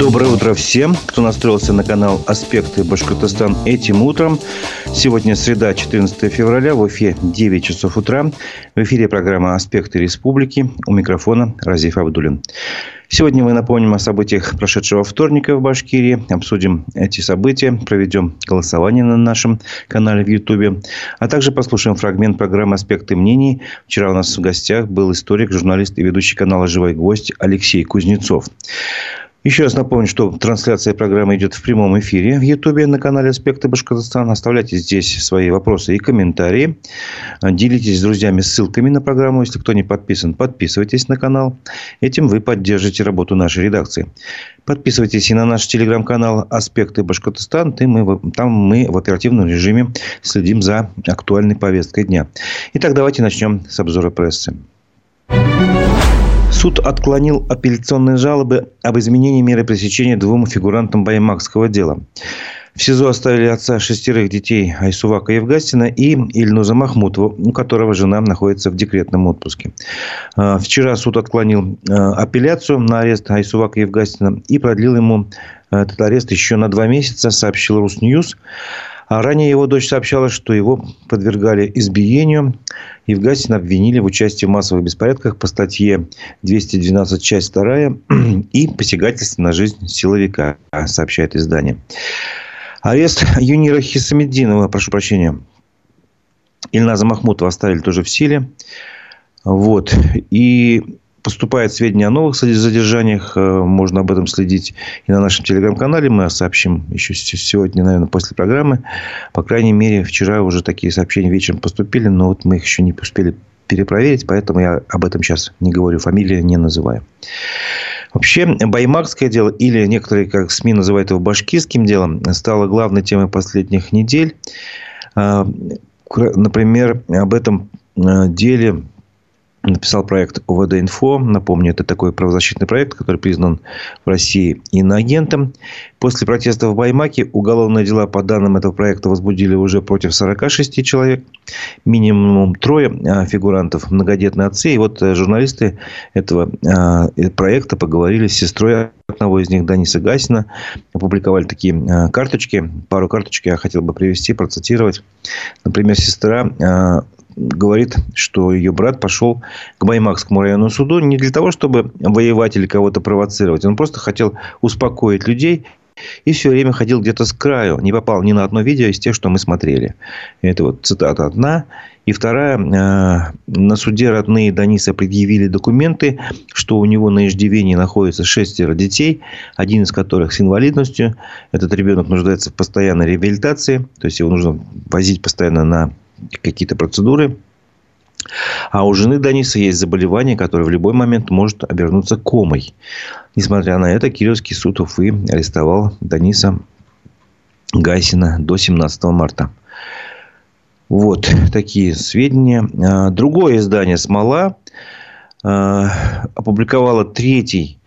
Доброе утро всем, кто настроился на канал «Аспекты Башкортостан» этим утром. Сегодня среда, 14 февраля, в Уфе 9 часов утра. В эфире программа «Аспекты Республики». У микрофона Разиф Абдулин. Сегодня мы напомним о событиях прошедшего вторника в Башкирии. Обсудим эти события, проведем голосование на нашем канале в Ютубе. А также послушаем фрагмент программы «Аспекты мнений». Вчера у нас в гостях был историк, журналист и ведущий канала «Живой гвоздь» Алексей Кузнецов. Еще раз напомню, что трансляция программы идет в прямом эфире в Ютубе на канале «Аспекты Башкортостана». Оставляйте здесь свои вопросы и комментарии. Делитесь с друзьями ссылками на программу. Если кто не подписан, подписывайтесь на канал. Этим вы поддержите работу нашей редакции. Подписывайтесь и на наш телеграм-канал «Аспекты Башкортостан». Там мы, там мы в оперативном режиме следим за актуальной повесткой дня. Итак, давайте начнем с обзора прессы. Суд отклонил апелляционные жалобы об изменении меры пресечения двум фигурантам Баймакского дела. В СИЗО оставили отца шестерых детей Айсувака Евгастина и Ильнуза Махмутова, у которого жена находится в декретном отпуске. А, вчера суд отклонил а, апелляцию на арест Айсувака Евгастина и продлил ему этот арест еще на два месяца, сообщил Русньюз. А ранее его дочь сообщала, что его подвергали избиению. Евгасина обвинили в участии в массовых беспорядках по статье 212, часть 2 и посягательстве на жизнь силовика, сообщает издание. Арест Юнира Хисамеддинова, прошу прощения, Ильназа Махмутова оставили тоже в силе. Вот. И поступают сведения о новых задержаниях. Э, можно об этом следить и на нашем телеграм-канале. Мы сообщим еще сегодня, наверное, после программы. По крайней мере, вчера уже такие сообщения вечером поступили, но вот мы их еще не успели перепроверить, поэтому я об этом сейчас не говорю, фамилии не называю. Вообще, Баймакское дело, или некоторые, как СМИ называют его, башкирским делом, стало главной темой последних недель. Э, например, об этом э, деле написал проект ОВД-Инфо. Напомню, это такой правозащитный проект, который признан в России иноагентом. После протеста в Баймаке уголовные дела по данным этого проекта возбудили уже против 46 человек. Минимум трое а, фигурантов, многодетные отцы. И вот э, журналисты этого а, э, проекта поговорили с сестрой одного из них, Даниса Гасина. Опубликовали такие а, карточки. Пару карточек я хотел бы привести, процитировать. Например, сестра говорит, что ее брат пошел к Баймакскому районному суду не для того, чтобы воевать или кого-то провоцировать. Он просто хотел успокоить людей и все время ходил где-то с краю. Не попал ни на одно видео из тех, что мы смотрели. Это вот цитата одна. И вторая. Э, на суде родные Даниса предъявили документы, что у него на иждивении находится шестеро детей, один из которых с инвалидностью. Этот ребенок нуждается в постоянной реабилитации. То есть, его нужно возить постоянно на какие-то процедуры. А у жены Даниса есть заболевание, которое в любой момент может обернуться комой. Несмотря на это, Кировский суд Уфы арестовал Даниса Гайсина до 17 марта. Вот такие сведения. А, другое издание «Смола» а, опубликовало третий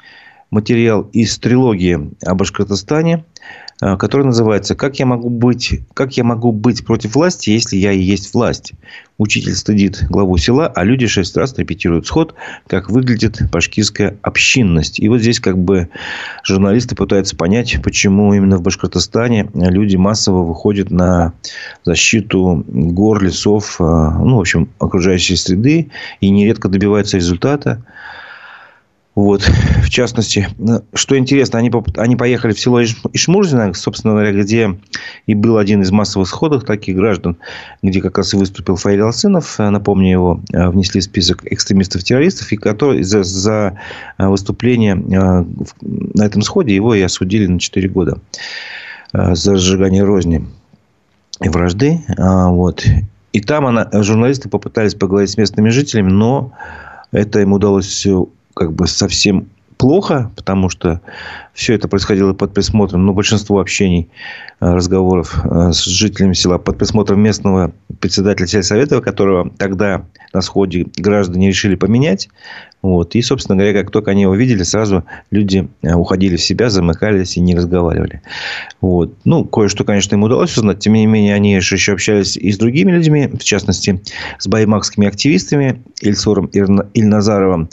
материал из трилогии о Башкортостане. Э, который называется «Как я могу быть, как я могу быть против власти, если я и есть власть?» Учитель стыдит главу села, а люди шесть раз репетируют сход, как выглядит башкирская общинность. И вот здесь как бы журналисты пытаются понять, почему именно в Башкортостане люди массово выходят на защиту гор, лесов, э, ну, в общем, окружающей среды и нередко добиваются результата. Вот, в частности, что интересно, они, они поехали в село Ишмурзино, собственно говоря, где и был один из массовых сходов таких граждан, где как раз и выступил Фаиль Алсынов, напомню его, э, внесли в список экстремистов-террористов, и который за, за э, выступление э, на этом сходе его и осудили на 4 года за сжигание розни и вражды. А, вот. И там она, журналисты попытались поговорить с местными жителями, но это им удалось как бы совсем плохо, потому что все это происходило под присмотром, ну, большинство общений, э, разговоров э, с жителями села под присмотром местного председателя сельсовета, которого тогда на сходе граждане решили поменять. Вот. И, собственно говоря, как только они его видели, сразу люди э, уходили в себя, замыкались и не разговаривали. Вот. Ну, кое-что, конечно, им удалось узнать. Тем не менее, они же еще общались и с другими людьми, в частности, с баймакскими активистами Ильсором Ильназаровым,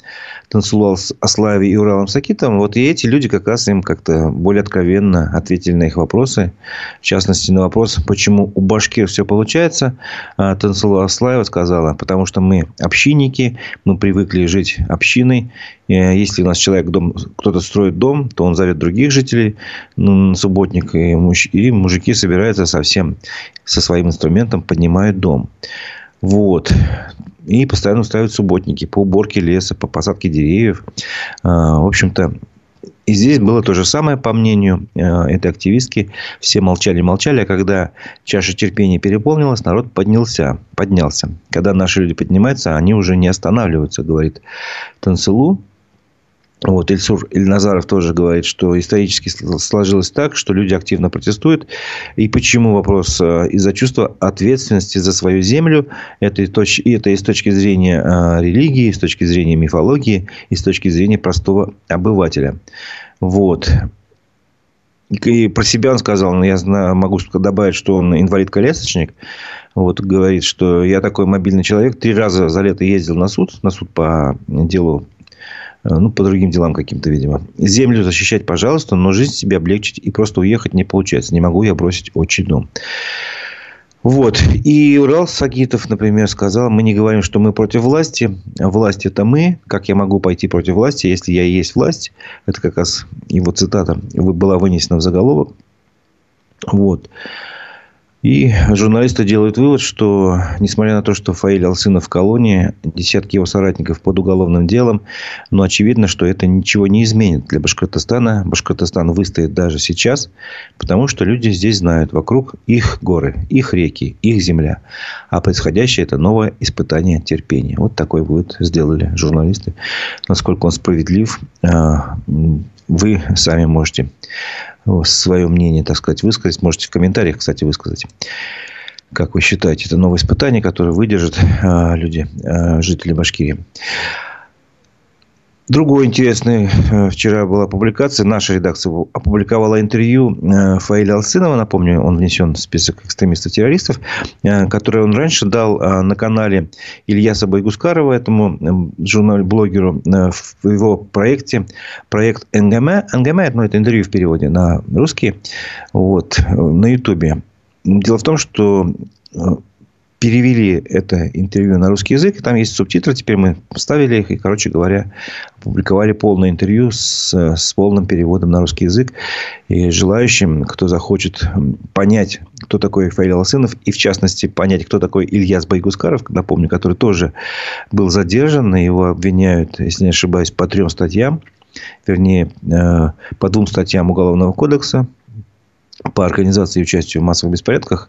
Тансулал Аслави и Уралом Сакитовым. Вот и эти люди как раз им как-то более откровенно ответили на их вопросы. В частности, на вопрос, почему у башкир все получается. Тансула Аслаева сказала, потому что мы общинники, мы привыкли жить общиной. Если у нас человек дом, кто-то строит дом, то он зовет других жителей на субботник, и, муж, и мужики собираются совсем со своим инструментом, поднимают дом. Вот. И постоянно устраивают субботники по уборке леса, по посадке деревьев. А, в общем-то, и здесь было то же самое, по мнению а, этой активистки. Все молчали-молчали, а когда чаша терпения переполнилась, народ поднялся. поднялся. Когда наши люди поднимаются, они уже не останавливаются, говорит Танцелу. Вот Ильсур Ильназаров тоже говорит, что исторически сложилось так, что люди активно протестуют. И почему вопрос э, из-за чувства ответственности за свою землю. Это, и это и с точки зрения э, религии, и с точки зрения мифологии, и с точки зрения простого обывателя. Вот. И про себя он сказал, но я знаю, могу добавить, что он инвалид-колясочник. Вот, говорит, что я такой мобильный человек. Три раза за лето ездил на суд, на суд по делу ну, по другим делам каким-то, видимо. Землю защищать, пожалуйста, но жизнь себе облегчить и просто уехать не получается. Не могу я бросить отчий дом. Вот. И Урал Сагитов, например, сказал, мы не говорим, что мы против власти. Власть – это мы. Как я могу пойти против власти, если я и есть власть? Это как раз его цитата была вынесена в заголовок. Вот. И журналисты делают вывод, что, несмотря на то, что Фаиль Алсынов в колонии, десятки его соратников под уголовным делом, но очевидно, что это ничего не изменит для Башкортостана. Башкортостан выстоит даже сейчас, потому что люди здесь знают, вокруг их горы, их реки, их земля. А происходящее – это новое испытание терпения. Вот такой вывод сделали журналисты. Насколько он справедлив, а, вы сами можете свое мнение, так сказать, высказать. Можете в комментариях, кстати, высказать. Как вы считаете, это новое испытание, которое выдержат а, люди, а, жители Башкирии. Другой интересный э, вчера была публикация. Наша редакция опубликовала интервью э, Фаиля Алсынова. Напомню, он внесен в список экстремистов-террористов, э, который он раньше дал на канале Ильяса Байгускарова, этому журнал-блогеру, в его проекте. Проект НГМ. НГМ, ну, это интервью в переводе на русский. Вот, на Ютубе. Дело в том, что перевели это интервью на русский язык. И там есть субтитры. Теперь мы вставили их. И, короче говоря, опубликовали полное интервью с, с полным переводом на русский язык. И желающим, кто захочет понять, кто такой Фаиль Алсынов, и, в частности, понять, кто такой Ильяс Байгускаров, напомню, который тоже был задержан. Его обвиняют, если не ошибаюсь, по трем статьям. Вернее, э, по двум статьям Уголовного кодекса по организации и участию в массовых беспорядках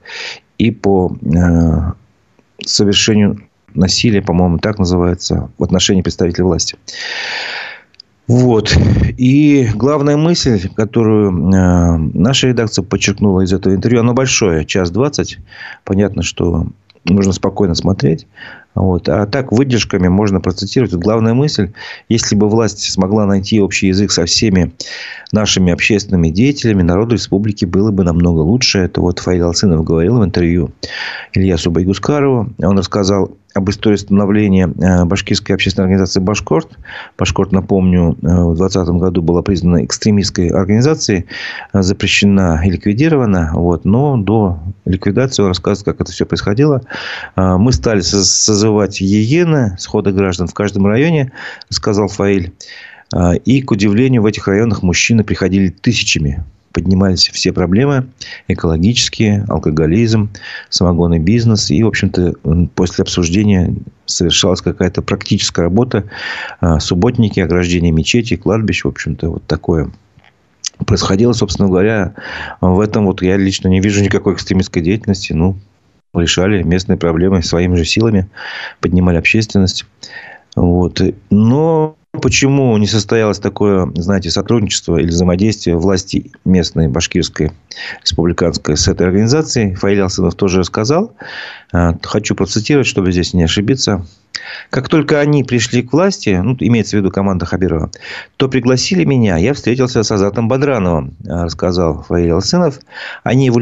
и по э, совершению насилия, по-моему, так называется, в отношении представителей власти. Вот. И главная мысль, которую э, наша редакция подчеркнула из этого интервью, оно большое, час двадцать. Понятно, что нужно спокойно смотреть. Вот. А так, выдержками можно процитировать. Главная мысль, если бы власть смогла найти общий язык со всеми нашими общественными деятелями, народу республики было бы намного лучше. Это вот Фаид Алсынов говорил в интервью Ильясу Байгускарову. Он рассказал об истории становления э, башкирской общественной организации «Башкорт». «Башкорт», напомню, э, в 2020 году была признана экстремистской организацией, э, запрещена и ликвидирована. Вот. Но до ликвидации он рассказывает, как это все происходило. Мы стали созывать ЕЕНы, сходы граждан в каждом районе, сказал Фаиль. И, к удивлению, в этих районах мужчины приходили тысячами поднимались все проблемы экологические, алкоголизм, самогонный бизнес. И, в общем-то, после обсуждения совершалась какая-то практическая работа. А, субботники, ограждение мечети, кладбищ. В общем-то, вот такое происходило, собственно говоря. В этом вот я лично не вижу никакой экстремистской деятельности. Ну, решали местные проблемы своими же силами, поднимали общественность. Вот. Но Почему не состоялось такое, знаете, сотрудничество или взаимодействие власти местной, башкирской, республиканской с этой организацией? Фаиль Алсынов тоже рассказал. А, хочу процитировать, чтобы здесь не ошибиться. Как только они пришли к власти, ну, имеется в виду команда Хабирова, то пригласили меня. Я встретился с Азатом Бадрановым, а, рассказал Фаиль Алсынов. Они в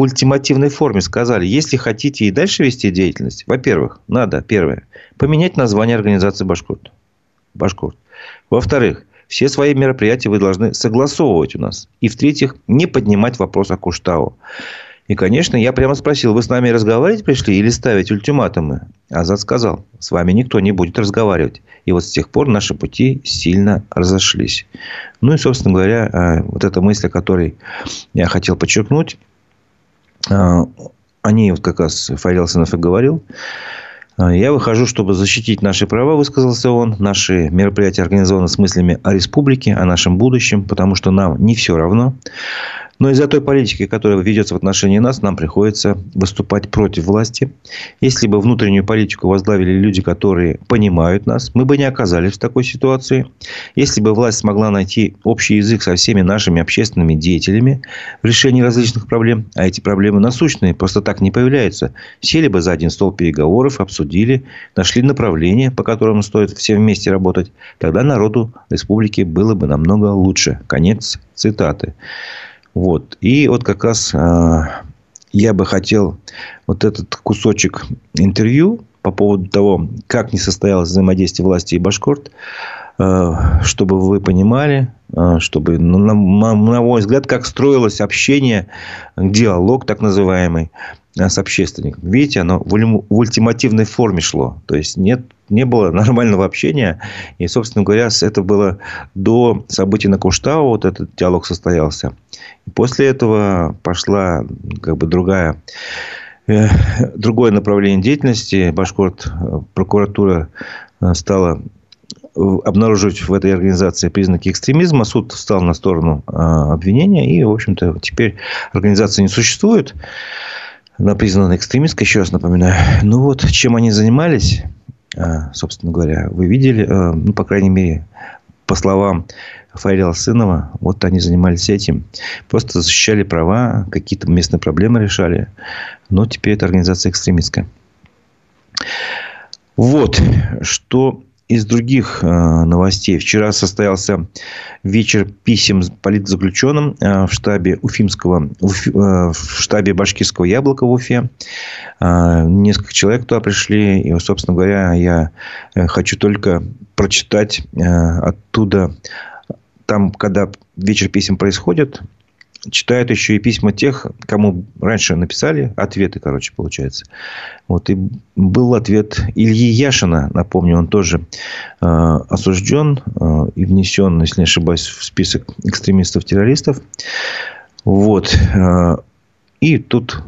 ультимативной форме сказали, если хотите и дальше вести деятельность, во-первых, надо, первое, поменять название организации «Башкорт». Башкорт. Во-вторых, все свои мероприятия вы должны согласовывать у нас. И в-третьих, не поднимать вопрос о Куштау. И, конечно, я прямо спросил, вы с нами разговаривать пришли или ставить ультиматумы? Азат сказал, с вами никто не будет разговаривать. И вот с тех пор наши пути сильно разошлись. Ну и, собственно говоря, э, вот эта мысль, о которой я хотел подчеркнуть, э, о ней вот как раз Фарил Сынов и говорил. Э, я выхожу, чтобы защитить наши права, высказался он. Наши мероприятия организованы с мыслями о республике, о нашем будущем, потому что нам не все равно. Но из-за той политики, которая ведется в отношении нас, нам приходится выступать против власти. Если бы внутреннюю политику возглавили люди, которые понимают нас, мы бы не оказались в такой ситуации. Если бы власть смогла найти общий язык со всеми нашими общественными деятелями в решении различных проблем, а эти проблемы насущные, просто так не появляются, сели бы за один стол переговоров, обсудили, нашли направление, по которому стоит все вместе работать, тогда народу республики было бы намного лучше. Конец цитаты. Вот. И вот как раз э, я бы хотел вот этот кусочек интервью по поводу того, как не состоялось взаимодействие власти и Башкорт, э, чтобы вы понимали, чтобы, на, на, на мой взгляд, как строилось общение, диалог так называемый с общественником. Видите, оно в ультимативной форме шло. То есть, нет не было нормального общения. И, собственно говоря, это было до событий на Куштау, вот этот диалог состоялся. И после этого пошла как бы другая э, другое направление деятельности. Башкорт э, прокуратура э, стала обнаруживать в этой организации признаки экстремизма. Суд встал на сторону обвинения. И, в общем-то, теперь организация не существует. Она признана экстремистской, еще раз напоминаю. Ну вот, чем они занимались, а, собственно говоря, вы видели, а, ну, по крайней мере, по словам Фарила Сынова, вот они занимались этим. Просто защищали права, какие-то местные проблемы решали. Но теперь это организация экстремистская. Вот, что из других э, новостей. Вчера состоялся вечер писем политзаключенным э, в штабе Уфимского, уф, э, в штабе Башкирского яблока в Уфе. Несколько человек туда пришли. И, собственно говоря, я хочу только прочитать оттуда, там, когда вечер писем происходит, читают еще и письма тех, кому раньше написали, ответы, короче, получается. Вот и был ответ Ильи Яшина, напомню, он тоже э, осужден э, и внесен, если не ошибаюсь, в список экстремистов-террористов. Вот. Э, и тут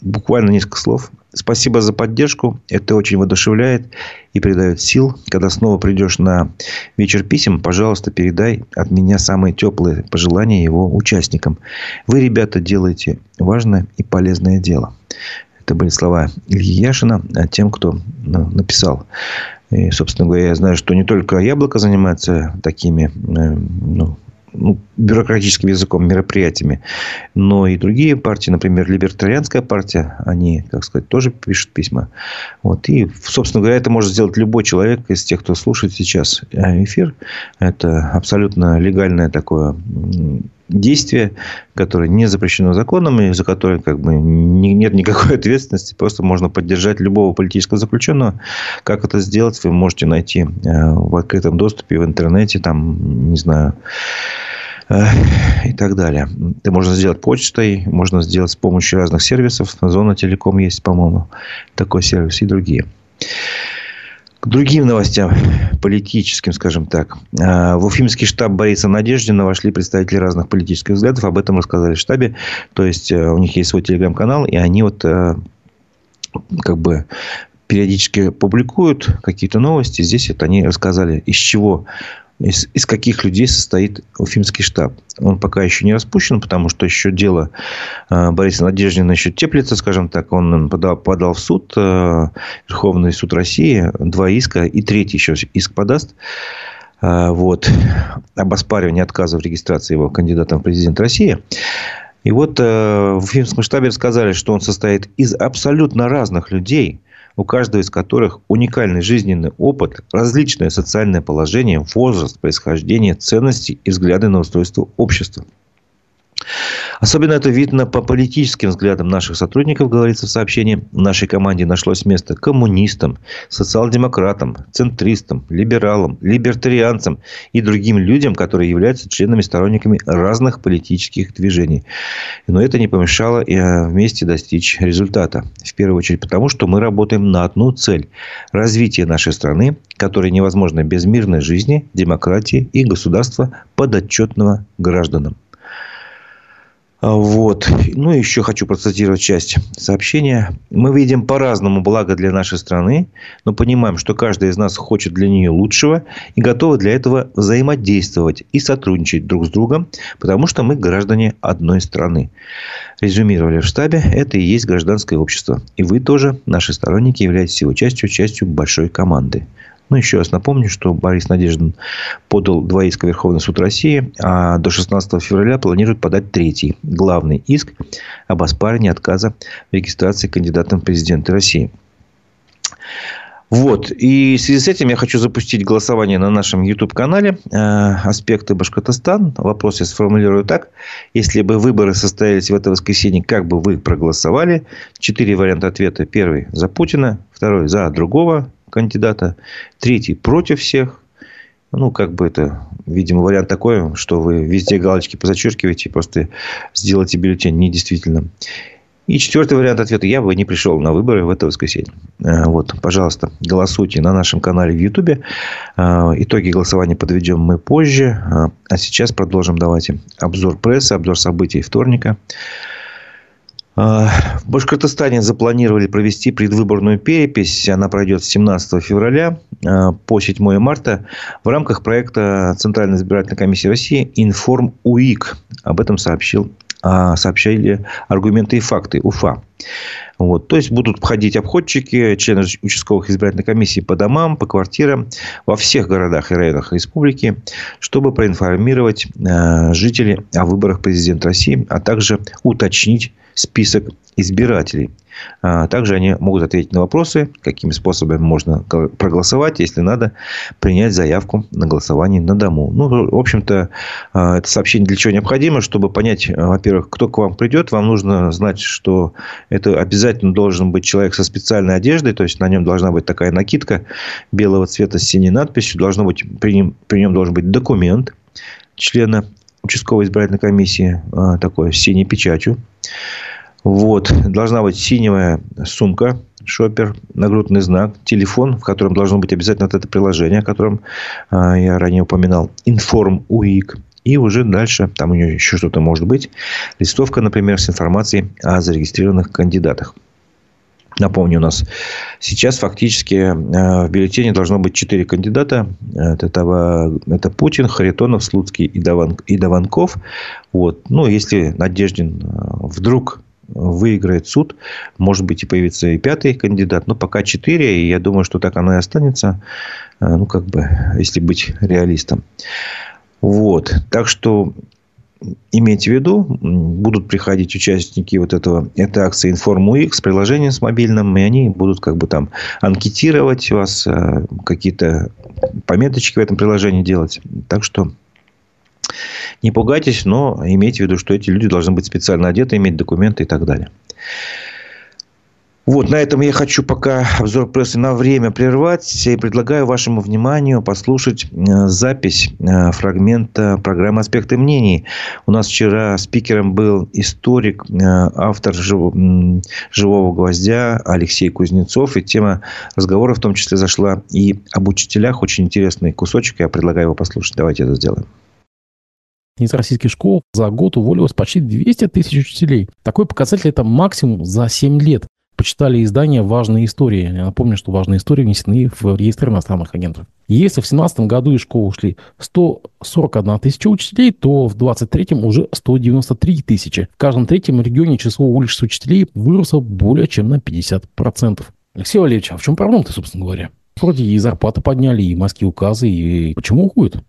буквально несколько слов. Спасибо за поддержку. Это очень воодушевляет и придает сил. Когда снова придешь на вечер писем, пожалуйста, передай от меня самые теплые пожелания его участникам. Вы, ребята, делаете важное и полезное дело. Это были слова Ильи Яшина а тем, кто ну, написал. И, собственно говоря, я знаю, что не только Яблоко занимается такими э, ну, ну, бюрократическим языком мероприятиями. Но и другие партии, например, Либертарианская партия, они, как сказать, тоже пишут письма. Вот. И, собственно говоря, это может сделать любой человек из тех, кто слушает сейчас эфир. Это абсолютно легальное такое действие, которое не запрещено законом и за которое как бы нет никакой ответственности. Просто можно поддержать любого политического заключенного. Как это сделать, вы можете найти э, в открытом доступе в интернете, там, не знаю, э, и так далее. Это можно сделать почтой, можно сделать с помощью разных сервисов. Зона Телеком есть, по-моему, такой сервис и другие. К другим новостям, политическим, скажем так. А, в Уфимский штаб Бориса Надеждина вошли представители разных политических взглядов. Об этом рассказали в штабе. То есть, э, у них есть свой телеграм-канал, и они вот э, как бы периодически публикуют какие-то новости. Здесь это они рассказали, из чего из, из каких людей состоит Уфимский штаб. Он пока еще не распущен, потому что еще дело э, Бориса Надеждина еще теплится, скажем так. Он подал, подал в суд, э, Верховный суд России, два иска, и третий еще иск подаст. Э, вот, об оспаривании отказа в регистрации его кандидатом в президент России. И вот в Уфимском штабе рассказали, что он состоит из абсолютно разных людей – у каждого из которых уникальный жизненный опыт, различное социальное положение, возраст, происхождение, ценности и взгляды на устройство общества. Особенно это видно по политическим взглядам наших сотрудников, говорится в сообщении. В нашей команде нашлось место коммунистам, социал-демократам, центристам, либералам, либертарианцам и другим людям, которые являются членами-сторонниками разных политических движений. Но это не помешало э, вместе достичь результата. В первую очередь потому, что мы работаем на одну цель – развитие нашей страны, которое невозможно без мирной жизни, демократии и государства подотчетного гражданам. А, вот. Ну, еще хочу процитировать часть сообщения. Мы видим по-разному благо для нашей страны, но понимаем, что каждый из нас хочет для нее лучшего и готовы для этого взаимодействовать и сотрудничать друг с другом, потому что мы граждане одной страны. Резюмировали в штабе, это и есть гражданское общество. И вы тоже, наши сторонники, являетесь его частью, частью большой команды. Ну, еще раз напомню, что Борис Надеждин подал два иска в Верховный суд России, а до 16 февраля планирует подать третий, главный иск об оспаривании отказа в регистрации кандидатом в президенты России. Вот. И в связи с этим я хочу запустить голосование на нашем YouTube-канале э, «Аспекты Башкортостан». Вопрос я сформулирую так. Если бы выборы состоялись в это воскресенье, как бы вы проголосовали? Четыре варианта ответа. Первый – за Путина. Второй – за другого кандидата, третий против всех. Ну, как бы это, видимо, вариант такой, что вы везде галочки позачеркиваете, просто сделаете бюллетень недействительным. И четвертый вариант ответа. Я бы не пришел на выборы в это воскресенье. Э, вот, пожалуйста, голосуйте на нашем канале в Ютубе. Э, итоги голосования подведем мы позже. Э, а сейчас продолжим. Давайте обзор прессы, обзор событий вторника. А, в Башкортостане запланировали провести предвыборную перепись. Она пройдет с 17 февраля а, по 7 марта в рамках проекта Центральной избирательной комиссии России «Информ УИК». Об этом сообщил, а, сообщали аргументы и факты УФА. Вот. То есть, будут входить обходчики, члены участковых избирательных комиссий по домам, по квартирам во всех городах и районах республики, чтобы проинформировать жителей о выборах президента России, а также уточнить список избирателей. А также они могут ответить на вопросы, какими способами можно проголосовать, если надо принять заявку на голосование на дому. Ну, в общем-то, а, это сообщение для чего необходимо, чтобы понять, а, во-первых, кто к вам придет, вам нужно знать, что это обязательно должен быть человек со специальной одеждой, то есть на нем должна быть такая накидка белого цвета с синей надписью, должно быть, при, нем, при нем должен быть документ члена участковой избирательной комиссии, такой с синей печатью. Вот. Должна быть синевая сумка, шопер, нагрудный знак, телефон, в котором должно быть обязательно вот это приложение, о котором э, я ранее упоминал, Информ УИК. И уже дальше, там у нее еще что-то может быть, листовка, например, с информацией о зарегистрированных кандидатах. Напомню, у нас сейчас фактически э, в бюллетене должно быть четыре кандидата. Это, это Путин, Харитонов, Слуцкий и, Даван, и Даванков. Вот. Ну, если Надеждин э, вдруг выиграет суд, может быть, и появится и пятый кандидат, но пока четыре, и я думаю, что так оно и останется, э, ну, как бы, если быть реалистом. Вот. Так что имейте в виду, будут приходить участники вот этого, этой акции Inform с приложением с мобильным, и они будут как бы там анкетировать вас, э, какие-то пометочки в этом приложении делать. Так что не пугайтесь, но имейте в виду, что эти люди должны быть специально одеты, иметь документы и так далее. Вот, на этом я хочу пока обзор прессы на время прервать и предлагаю вашему вниманию послушать э, запись э, фрагмента программы «Аспекты мнений». У нас вчера спикером был историк, э, автор «Живого гвоздя» Алексей Кузнецов. И тема разговора в том числе зашла и об учителях. Очень интересный кусочек. Я предлагаю его послушать. Давайте это сделаем. Из российских школ за год уволилось почти 200 тысяч учителей. Такой показатель – это максимум за 7 лет почитали издание «Важные истории». Я напомню, что «Важные истории» внесены в реестр иностранных агентов. Если в 2017 году из школы ушли 141 тысяча учителей, то в 2023 уже 193 тысячи. В каждом третьем регионе число уличных учителей выросло более чем на 50%. Алексей Валерьевич, а в чем проблема-то, собственно говоря? Вроде и зарплаты подняли, и морские указы, и почему уходят?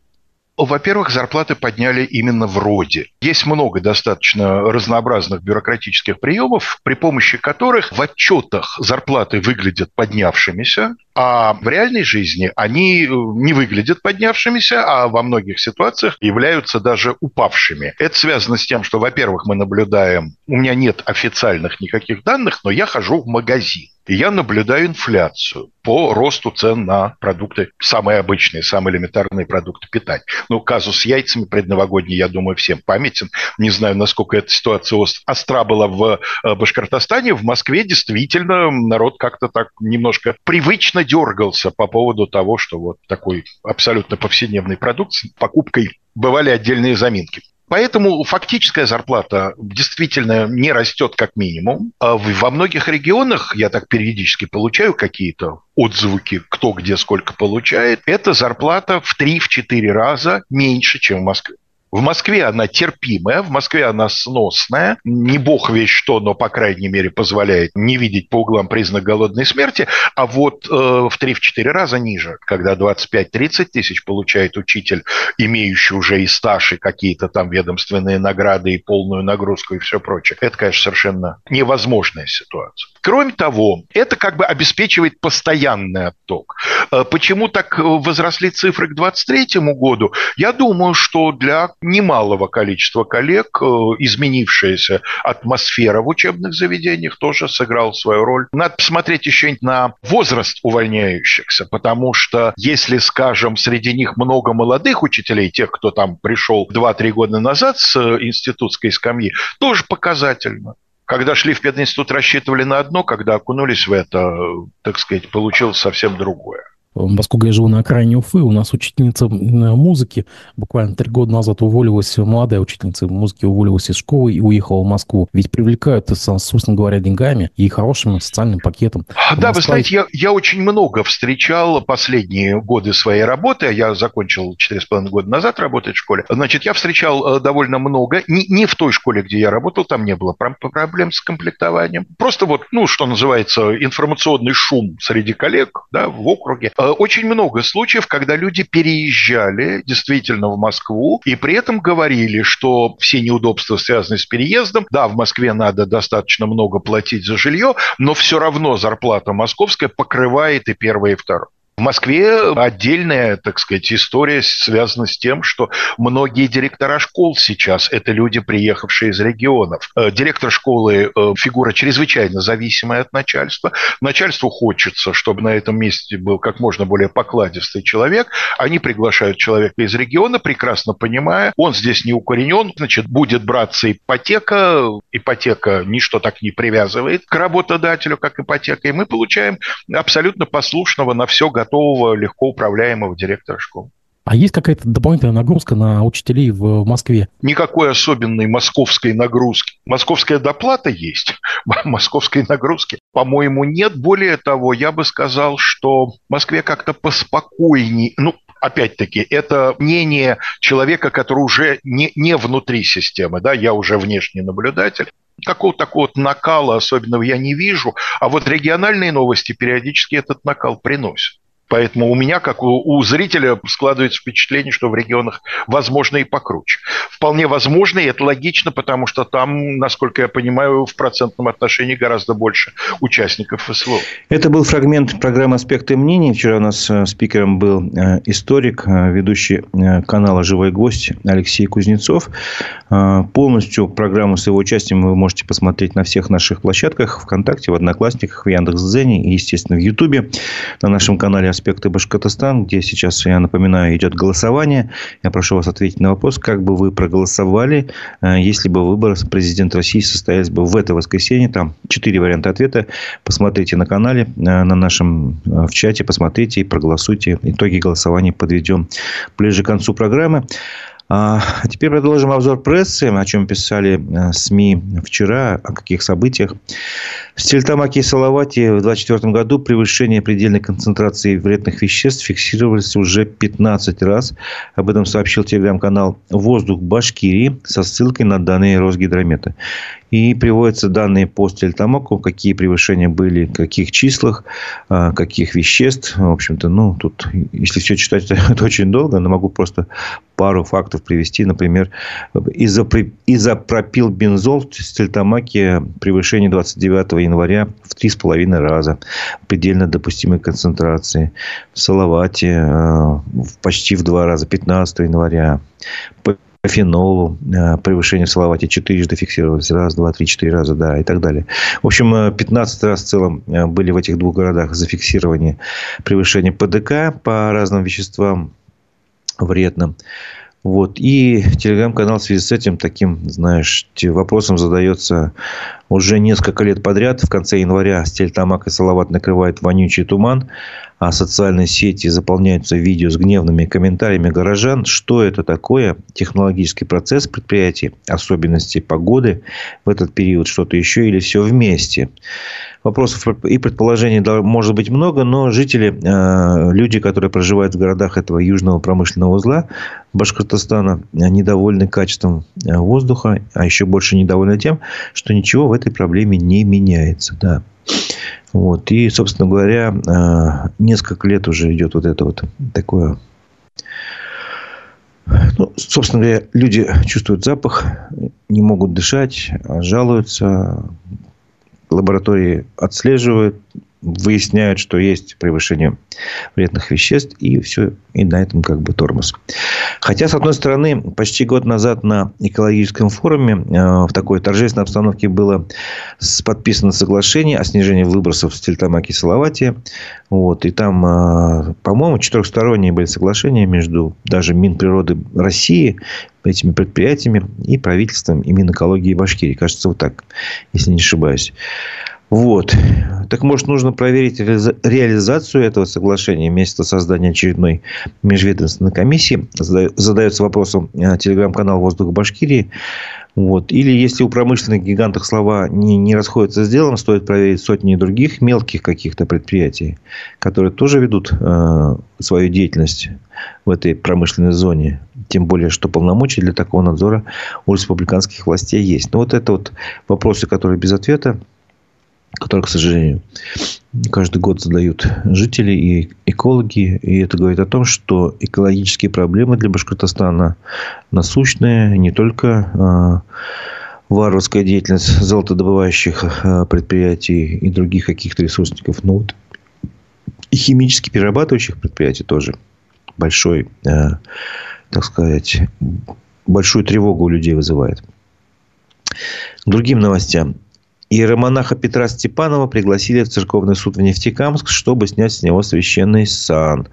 Во-первых, зарплаты подняли именно в роде. Есть много достаточно разнообразных бюрократических приемов, при помощи которых в отчетах зарплаты выглядят поднявшимися, А в реальной жизни они э, не выглядят поднявшимися, а во многих ситуациях являются даже упавшими. Это связано с тем, что, во-первых, мы наблюдаем, у меня нет официальных никаких данных, но я хожу в магазин. И я наблюдаю инфляцию по росту цен на продукты, самые обычные, самые элементарные продукты питания. Ну, казус с яйцами предновогодний, я думаю, всем памятен. Не знаю, насколько эта ситуация остра была в э, Башкортостане. В Москве действительно народ как-то так немножко привычно дергался по поводу того, что вот такой абсолютно повседневный продукт покупкой бывали отдельные заминки. Поэтому фактическая зарплата действительно не растет как минимум. А во многих регионах, я так периодически получаю какие-то отзвуки, кто где сколько получает, эта зарплата в 3-4 раза меньше, чем в Москве. В Москве она терпимая, в Москве она сносная. Не бог весь что, но, по крайней мере, позволяет не видеть по углам признак голодной смерти. А вот э, в 3-4 раза ниже, когда 25-30 тысяч получает учитель, имеющий уже и стаж, и какие-то там ведомственные награды, и полную нагрузку, и все прочее. Это, конечно, совершенно невозможная ситуация. Кроме того, это как бы обеспечивает постоянный отток. Э, почему так возросли цифры к 2023 году? Я думаю, что для немалого количества коллег э, изменившаяся атмосфера в учебных заведениях тоже сыграла свою роль. Надо посмотреть еще на возраст увольняющихся, потому что если, скажем, среди них много молодых учителей, тех, кто там пришел 2-3 года назад с э, институтской скамьи, тоже показательно. Когда шли в пединститут, рассчитывали на одно, когда окунулись в это, э, так сказать, получилось совсем другое. Поскольку я живу на окраине Уфы, у нас учительница музыки буквально три года назад уволилась, молодая учительница музыки уволилась из школы и уехала в Москву. Ведь привлекают, собственно говоря, деньгами и хорошим социальным пакетом. Да, Москва... вы знаете, я, я очень много встречал последние годы своей работы. Я закончил четыре с половиной года назад работать в школе. Значит, я встречал э, довольно много. Не, не в той школе, где я работал, там не было проблем с комплектованием. Просто вот, ну, что называется, информационный шум среди коллег да, в округе Э, очень много случаев, когда люди переезжали действительно в Москву и при этом говорили, что все неудобства связаны с переездом. Да, в Москве надо достаточно много платить за жилье, но все равно зарплата московская покрывает и первое, и второе. В Москве отдельная, так сказать, история связана с тем, что многие директора школ сейчас – это люди, приехавшие из регионов. Э, директор школы э, – фигура чрезвычайно зависимая от начальства. Начальству хочется, чтобы на этом месте был как можно более покладистый человек. Они приглашают человека из региона, прекрасно понимая, он здесь не укоренен, значит, будет браться ипотека. Ипотека ничто так не привязывает к работодателю, как ипотека. И мы получаем абсолютно послушного на все готового готового, легко управляемого директора школы. А есть какая-то дополнительная нагрузка на учителей в Москве? Никакой особенной московской нагрузки. Московская доплата есть, московской нагрузки, по-моему, нет. Более того, я бы сказал, что в Москве как-то поспокойнее, ну, опять-таки, это мнение человека, который уже не, не внутри системы, да, я уже внешний наблюдатель. Какого-то такого вот накала особенного я не вижу, а вот региональные новости периодически этот накал приносят. Поэтому у меня, как у, у зрителя, складывается впечатление, что в регионах возможно и покруче. Вполне возможно, и это логично, потому что там, насколько я понимаю, в процентном отношении гораздо больше участников СВО. Это был фрагмент программы «Аспекты мнений». Вчера у нас э, спикером был э, историк, э, ведущий канала «Живой гость» Алексей Кузнецов. Полностью программу с его участием вы можете посмотреть на всех наших площадках ВКонтакте, в Одноклассниках, в Яндекс.Дзене и, естественно, в Ютубе на нашем канале аспекты Башкортостан, где сейчас, я напоминаю, идет голосование. Я прошу вас ответить на вопрос, как бы вы проголосовали, э, если бы выборы президента России состоялись бы в это воскресенье. Там четыре варианта ответа. Посмотрите на канале, э, на нашем э, в чате, посмотрите и проголосуйте. Итоги голосования подведем ближе к концу программы. А теперь продолжим обзор прессы, о чем писали э, СМИ вчера, о каких событиях. В Стельтамаке и Салавате в 2024 году превышение предельной концентрации вредных веществ фиксировалось уже 15 раз. Об этом сообщил телеграм-канал «Воздух Башкирии» со ссылкой на данные Росгидромета. И приводятся данные по Стельтамаку, какие превышения были, каких числах, а, каких веществ. В общем-то, ну, тут, если все читать, это очень долго, но могу просто пару фактов привести. Например, изопропилбензол в стельтамаке превышение 29 января в 3,5 раза предельно допустимой концентрации. В Салавате э, почти в 2 раза 15 января. По фенолу э, превышение в Салавате четырежды фиксировалось. Раз, два, три, четыре раза, да, и так далее. В общем, 15 раз в целом э, были в этих двух городах зафиксированы превышение ПДК по разным веществам вредным. Вот. И телеграм-канал в связи с этим таким, знаешь, вопросом задается уже несколько лет подряд. В конце января Стельтамак и Салават накрывает вонючий туман, а социальные сети заполняются видео с гневными комментариями горожан. Что это такое? Технологический процесс предприятий, особенности погоды в этот период, что-то еще или все вместе? Вопросов и предположений может быть много, но жители, э, люди, которые проживают в городах этого южного промышленного узла Башкортостана, недовольны качеством э, воздуха, а еще больше недовольны тем, что ничего в этой проблеме не меняется. Да. Вот. И, собственно говоря, э, несколько лет уже идет вот это вот такое ну, собственно говоря, люди чувствуют запах, не могут дышать, жалуются, лаборатории отслеживают, выясняют, что есть превышение вредных веществ, и все, и на этом как бы тормоз. Хотя, с одной стороны, почти год назад на экологическом форуме э, в такой торжественной обстановке было подписано соглашение о снижении выбросов в Стельтамаке и. Вот, и там, э, по-моему, четырехсторонние были соглашения между даже Минприроды России, этими предприятиями и правительством и Минэкологии Башкирии. Кажется, вот так, если не ошибаюсь. Вот. Так может, нужно проверить реализацию этого соглашения вместо создания очередной межведомственной комиссии. Задается вопросом э, телеграм-канал «Воздух Башкирии». Вот. Или если у промышленных гигантов слова не, не расходятся с делом, стоит проверить сотни других мелких каких-то предприятий, которые тоже ведут э, свою деятельность в этой промышленной зоне. Тем более, что полномочия для такого надзора у республиканских властей есть. Но вот это вот вопросы, которые без ответа которые, к сожалению, каждый год задают жители и экологи. И это говорит о том, что экологические проблемы для Башкортостана насущные. Не только а, варварская деятельность золотодобывающих а, предприятий и других каких-то ресурсников, но вот и химически перерабатывающих предприятий тоже большой, а, так сказать, большую тревогу у людей вызывает. Другим новостям. Иеромонаха Петра Степанова пригласили в церковный суд в Нефтекамск, чтобы снять с него священный сан.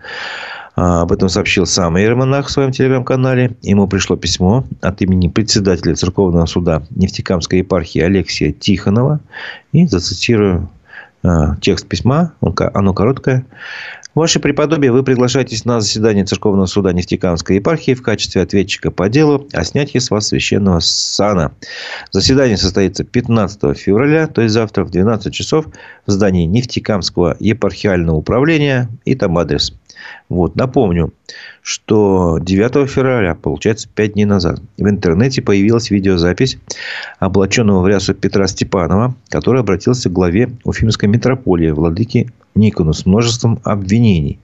А, об этом сообщил сам иеромонах в своем телеграм-канале. Ему пришло письмо от имени председателя церковного суда Нефтекамской епархии Алексия Тихонова. И зацитирую а, текст письма. Оно короткое. Ваше преподобие, вы приглашаетесь на заседание Церковного суда Нефтекамской епархии в качестве ответчика по делу о снятии с вас священного сана. Заседание состоится 15 февраля, то есть завтра в 12 часов в здании Нефтекамского епархиального управления. И там адрес. Вот, напомню, что 9 февраля, получается 5 дней назад, в интернете появилась видеозапись облаченного в рясу Петра Степанова, который обратился к главе Уфимской митрополии, владыки Никону, с множеством обвинений.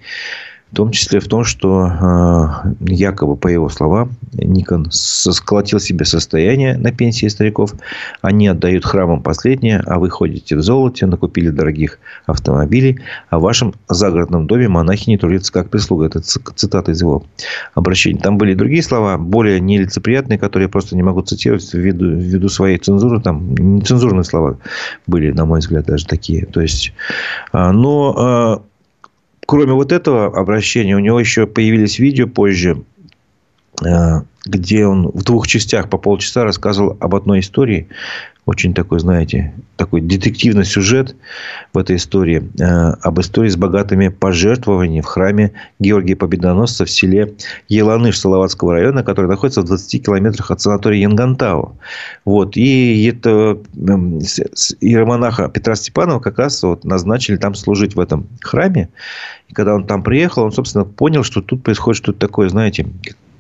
В том числе в том, что э, якобы, по его словам, Никон сколотил себе состояние на пенсии стариков. Они отдают храмам последнее, а вы ходите в золоте, накупили дорогих автомобилей, а в вашем загородном доме монахи не трудятся как прислуга. Это цитата из его обращения. Там были другие слова, более нелицеприятные, которые я просто не могу цитировать ввиду, ввиду своей цензуры. Там нецензурные слова были, на мой взгляд, даже такие. То есть, а, но а, кроме вот этого обращения, у него еще появились видео позже, э, где он в двух частях по полчаса рассказывал об одной истории. Очень такой, знаете, такой детективный сюжет в этой истории. Э, об истории с богатыми пожертвованиями в храме Георгия Победоносца в селе Еланыш Салаватского района, который находится в 20 километрах от санатория Янгантау. Вот. И это эм, иеромонаха Петра Степанова как раз вот назначили там служить в этом храме. И когда он там приехал, он, собственно, понял, что тут происходит что-то такое, знаете,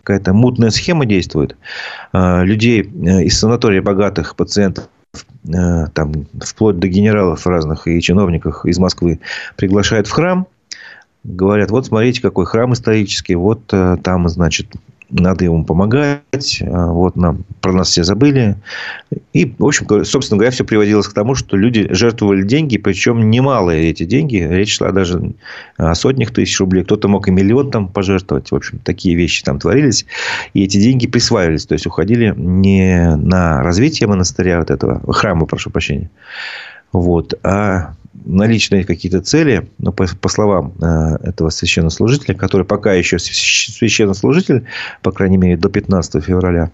какая-то мутная схема действует. Э, людей э, из санатория богатых пациентов там, вплоть до генералов разных и чиновников из Москвы приглашают в храм. Говорят, вот смотрите, какой храм исторический. Вот э, там, значит, надо ему помогать, а, вот нам про нас все забыли. И, в общем, собственно говоря, все приводилось к тому, что люди жертвовали деньги, причем немалые эти деньги. Речь шла даже о сотнях тысяч рублей. Кто-то мог и миллион там пожертвовать. В общем, такие вещи там творились. И эти деньги присваивались. То есть, уходили не на развитие монастыря вот этого, храма, прошу прощения, вот, а на личные какие-то цели, но по, по словам э, этого священнослужителя, который пока еще священнослужитель, по крайней мере, до 15 февраля,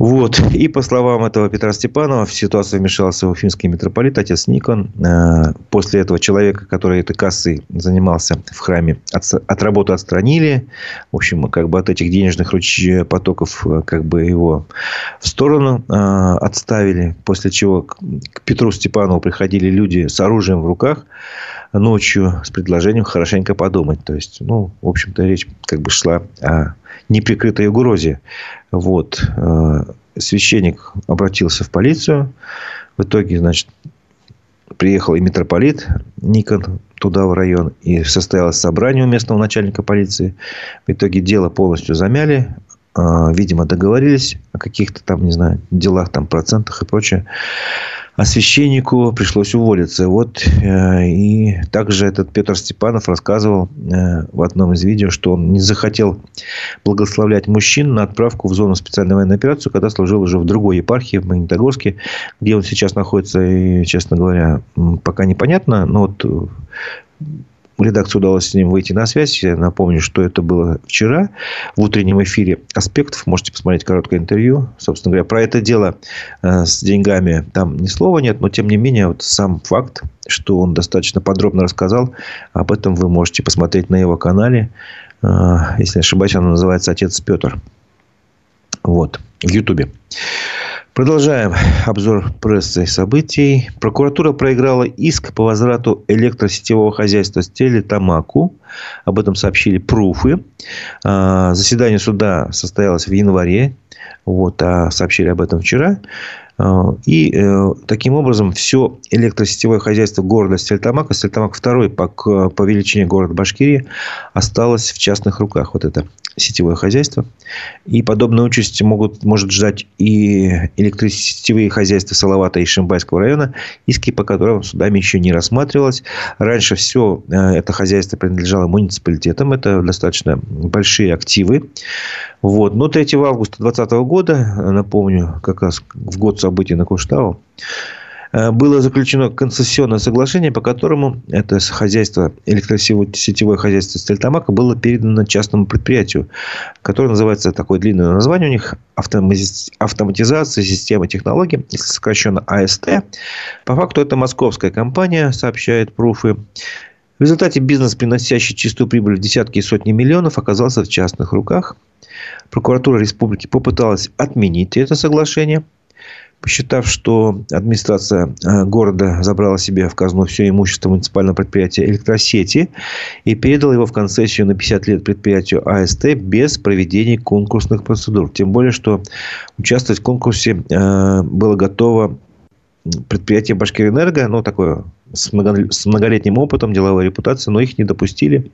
вот. И по словам этого Петра Степанова, в ситуацию вмешался уфимский митрополит, отец Никон. Э, после этого человека, который этой кассой занимался в храме, от, от работы отстранили. В общем, как бы от этих денежных руч... потоков э, как бы его в сторону э, отставили. После чего к Петру Степанову приходили люди с оружием в руках ночью с предложением хорошенько подумать. То есть, ну, в общем-то, речь как бы шла о неприкрытой угрозе. Вот. Э, священник обратился в полицию. В итоге, значит, приехал и митрополит Никон туда, в район, и состоялось собрание у местного начальника полиции. В итоге дело полностью замяли. Э, видимо, договорились каких-то там, не знаю, делах, там, процентах и прочее а священнику пришлось уволиться. Вот э, и также этот Петр Степанов рассказывал э, в одном из видео, что он не захотел благословлять мужчин на отправку в зону специальной военной операции, когда служил уже в другой епархии, в Магнитогорске, где он сейчас находится, и, честно говоря, пока непонятно. Но вот редакции удалось с ним выйти на связь. Я напомню, что это было вчера в утреннем эфире «Аспектов». Можете посмотреть короткое интервью. Собственно говоря, про это дело э, с деньгами там ни слова нет. Но, тем не менее, вот сам факт, что он достаточно подробно рассказал, об этом вы можете посмотреть на его канале. Э, если не ошибаюсь, он называется «Отец Петр». Вот, в Ютубе. Продолжаем обзор прессы событий. Прокуратура проиграла иск по возврату электросетевого хозяйства с Телетамаку. Об этом сообщили пруфы. А, заседание суда состоялось в январе. Вот, а сообщили об этом вчера. А, и э, таким образом все электросетевое хозяйство города Стельтамака, Стельтамак второй по, по величине города Башкирии, осталось в частных руках. Вот это сетевое хозяйство. И подобную участь могут, может ждать и электросетевые хозяйства Салавата и Шимбайского района, иски по которым судами еще не рассматривалось. Раньше все э, это хозяйство принадлежало муниципалитетам. Это достаточно большие активы. Вот. Но 3 августа 2020 года, напомню, как раз в год событий на Куштау, Э, было заключено концессионное соглашение, по которому это хозяйство, электросетевое хозяйство Стельтамака было передано частному предприятию, которое называется, такое длинное название у них, автоматизация системы технологий, если сокращенно АСТ. По факту это московская компания, сообщает Пруфы. В результате бизнес, приносящий чистую прибыль в десятки и сотни миллионов, оказался в частных руках. Прокуратура республики попыталась отменить это соглашение – посчитав, что администрация э, города забрала себе в казну все имущество муниципального предприятия электросети и передала его в концессию на 50 лет предприятию АСТ без проведения конкурсных процедур. Тем более, что участвовать в конкурсе э, было готово предприятие Башкирэнерго, ну, такое с многолетним опытом, деловой репутацией, но их не допустили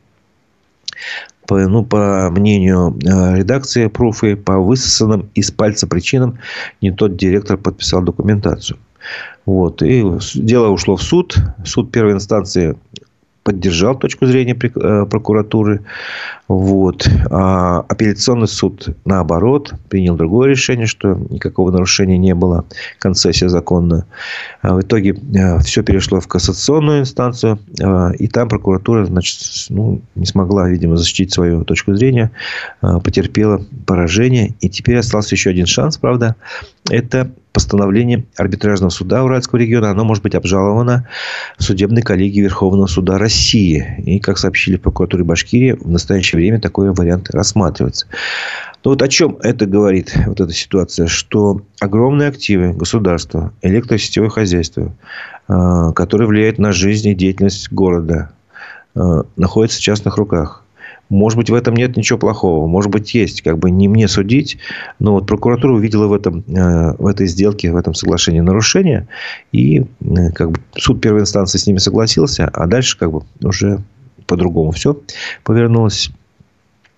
по, ну, по мнению э, редакции Пруфы, по высосанным из пальца причинам не тот директор подписал документацию. Вот. И дело ушло в суд. Суд первой инстанции поддержал точку зрения э, прокуратуры. Вот. А апелляционный суд, наоборот, принял другое решение, что никакого нарушения не было, концессия законная. А в итоге э, все перешло в кассационную инстанцию, э, и там прокуратура значит, ну, не смогла, видимо, защитить свою точку зрения, потерпела поражение, и теперь остался еще один шанс, правда, это постановление арбитражного суда Уральского региона, оно может быть обжаловано в судебной коллегии Верховного суда России. И, как сообщили в прокуратуре Башкирии, в настоящее время такой вариант рассматривается. Но вот о чем это говорит, вот эта ситуация, что огромные активы государства, электросетевое хозяйство, э, которое влияет на жизнь и деятельность города, э, находятся в частных руках. Может быть, в этом нет ничего плохого. Может быть, есть. Как бы не мне судить. Но вот прокуратура увидела в, этом, э, в этой сделке, в этом соглашении нарушение. И э, как бы, суд первой инстанции с ними согласился. А дальше как бы уже по-другому все повернулось.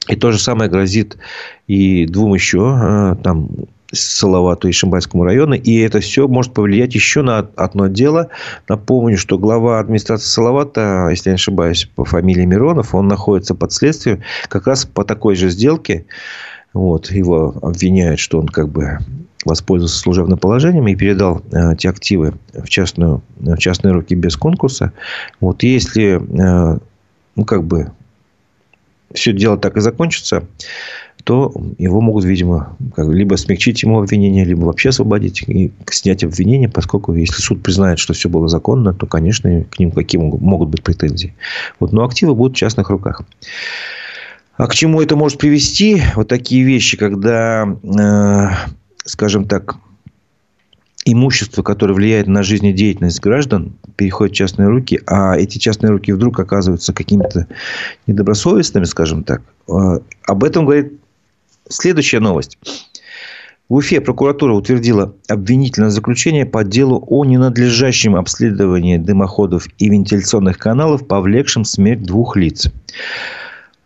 И то же самое грозит и двум еще, там, Салавату и Шимбайскому району. И это все может повлиять еще на одно дело. Напомню, что глава администрации Салавата, если я не ошибаюсь, по фамилии Миронов, он находится под следствием как раз по такой же сделке. Вот, его обвиняют, что он как бы воспользовался служебным положением и передал э, эти активы в, частную, в частные руки без конкурса. Вот если э, ну, как бы все дело так и закончится, то его могут, видимо, либо смягчить ему обвинение, либо вообще освободить и снять обвинение, поскольку если суд признает, что все было законно, то, конечно, к ним какие могут быть претензии. Вот, но активы будут в частных руках. А к чему это может привести? Вот такие вещи, когда, э, скажем так, имущество, которое влияет на жизнедеятельность граждан, переходит в частные руки, а эти частные руки вдруг оказываются какими-то недобросовестными, скажем так. Э, об этом говорит Следующая новость. В Уфе прокуратура утвердила обвинительное заключение по делу о ненадлежащем обследовании дымоходов и вентиляционных каналов, повлекшем смерть двух лиц.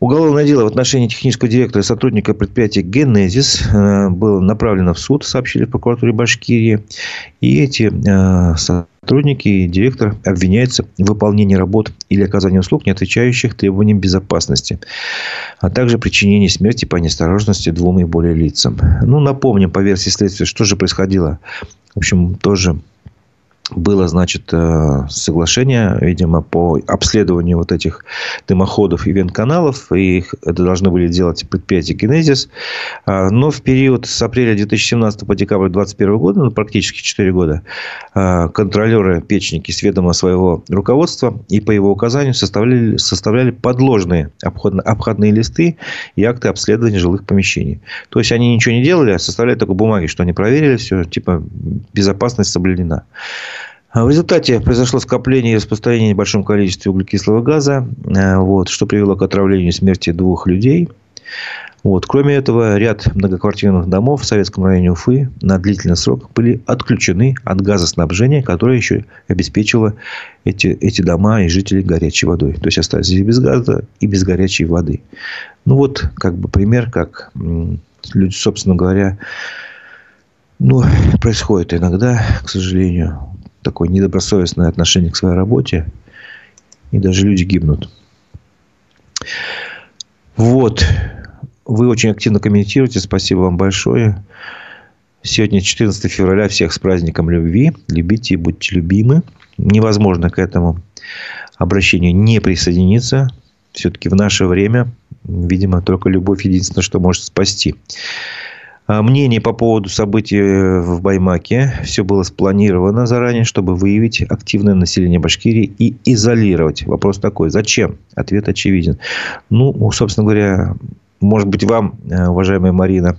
Уголовное дело в отношении технического директора и сотрудника предприятия «Генезис» э, было направлено в суд, сообщили в прокуратуре Башкирии. И эти э, сотрудники и директор обвиняются в выполнении работ или оказании услуг, не отвечающих требованиям безопасности, а также причинении смерти по неосторожности двум и более лицам. Ну, напомним по версии следствия, что же происходило. В общем, тоже было, значит, э, соглашение, видимо, по обследованию вот этих дымоходов и вентканалов. И их это должны были делать предприятие «Генезис». А, но в период с апреля 2017 по декабрь 2021 года, ну, практически 4 года, а, контролеры печники с ведома своего руководства и по его указанию составляли, составляли подложные обходные, обходные листы и акты обследования жилых помещений. То есть, они ничего не делали, а составляли только бумаги, что они проверили все, типа, безопасность соблюдена. А в результате произошло скопление и распространение в большом количестве углекислого газа, э, вот, что привело к отравлению и смерти двух людей. Вот. Кроме этого, ряд многоквартирных домов в Советском районе Уфы на длительный срок были отключены от газоснабжения, которое еще обеспечивало эти, эти дома и жителей горячей водой. То есть, остались без газа, и без горячей воды. Ну, вот, как бы пример, как люди, собственно говоря, ну, происходит иногда, к сожалению такое недобросовестное отношение к своей работе. И даже люди гибнут. Вот. Вы очень активно комментируете. Спасибо вам большое. Сегодня 14 февраля. Всех с праздником любви. Любите и будьте любимы. Невозможно к этому обращению не присоединиться. Все-таки в наше время, видимо, только любовь единственное, что может спасти. А, мнение по поводу событий в Баймаке. Все было спланировано заранее, чтобы выявить активное население Башкирии и изолировать. Вопрос такой. Зачем? Ответ очевиден. Ну, собственно говоря, может быть, вам, э, уважаемая Марина,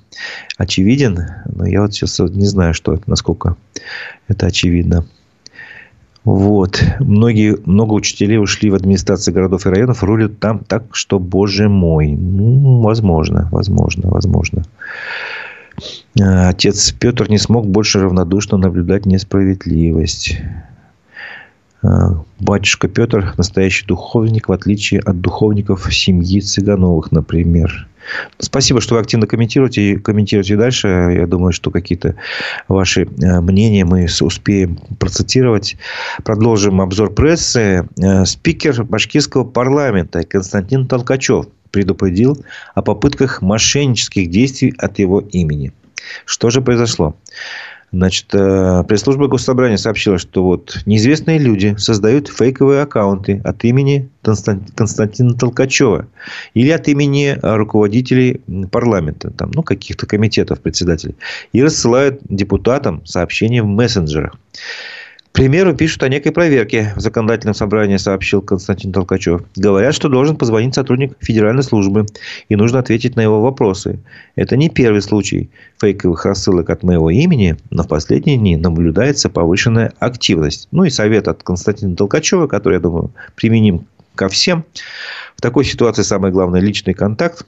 очевиден. Но я вот сейчас не знаю, что, насколько это очевидно. Вот. Многие, много учителей ушли в администрации городов и районов, рулят там так, что, боже мой. Ну, возможно, возможно, возможно. Э, отец Петр не смог больше равнодушно наблюдать несправедливость. Э, батюшка Петр – настоящий духовник, в отличие от духовников семьи Цыгановых, например. Спасибо, что вы активно комментируете. Комментируйте дальше. Я думаю, что какие-то ваши э, мнения мы успеем процитировать. Продолжим обзор прессы. Спикер башкирского парламента Константин Толкачев предупредил о попытках мошеннических действий от его имени. Что же произошло? Значит, э, пресс-служба Госсобрания сообщила, что вот неизвестные люди создают фейковые аккаунты от имени Константина Толкачева или от имени руководителей парламента, там, ну, каких-то комитетов председателей, и рассылают депутатам сообщения в мессенджерах примеру, пишут о некой проверке в законодательном собрании, сообщил Константин Толкачев. Говорят, что должен позвонить сотрудник федеральной службы, и нужно ответить на его вопросы. Это не первый случай фейковых рассылок от моего имени, но в последние дни наблюдается повышенная активность. Ну и совет от Константина Толкачева, который, я думаю, применим ко всем. В такой ситуации самое главное – личный контакт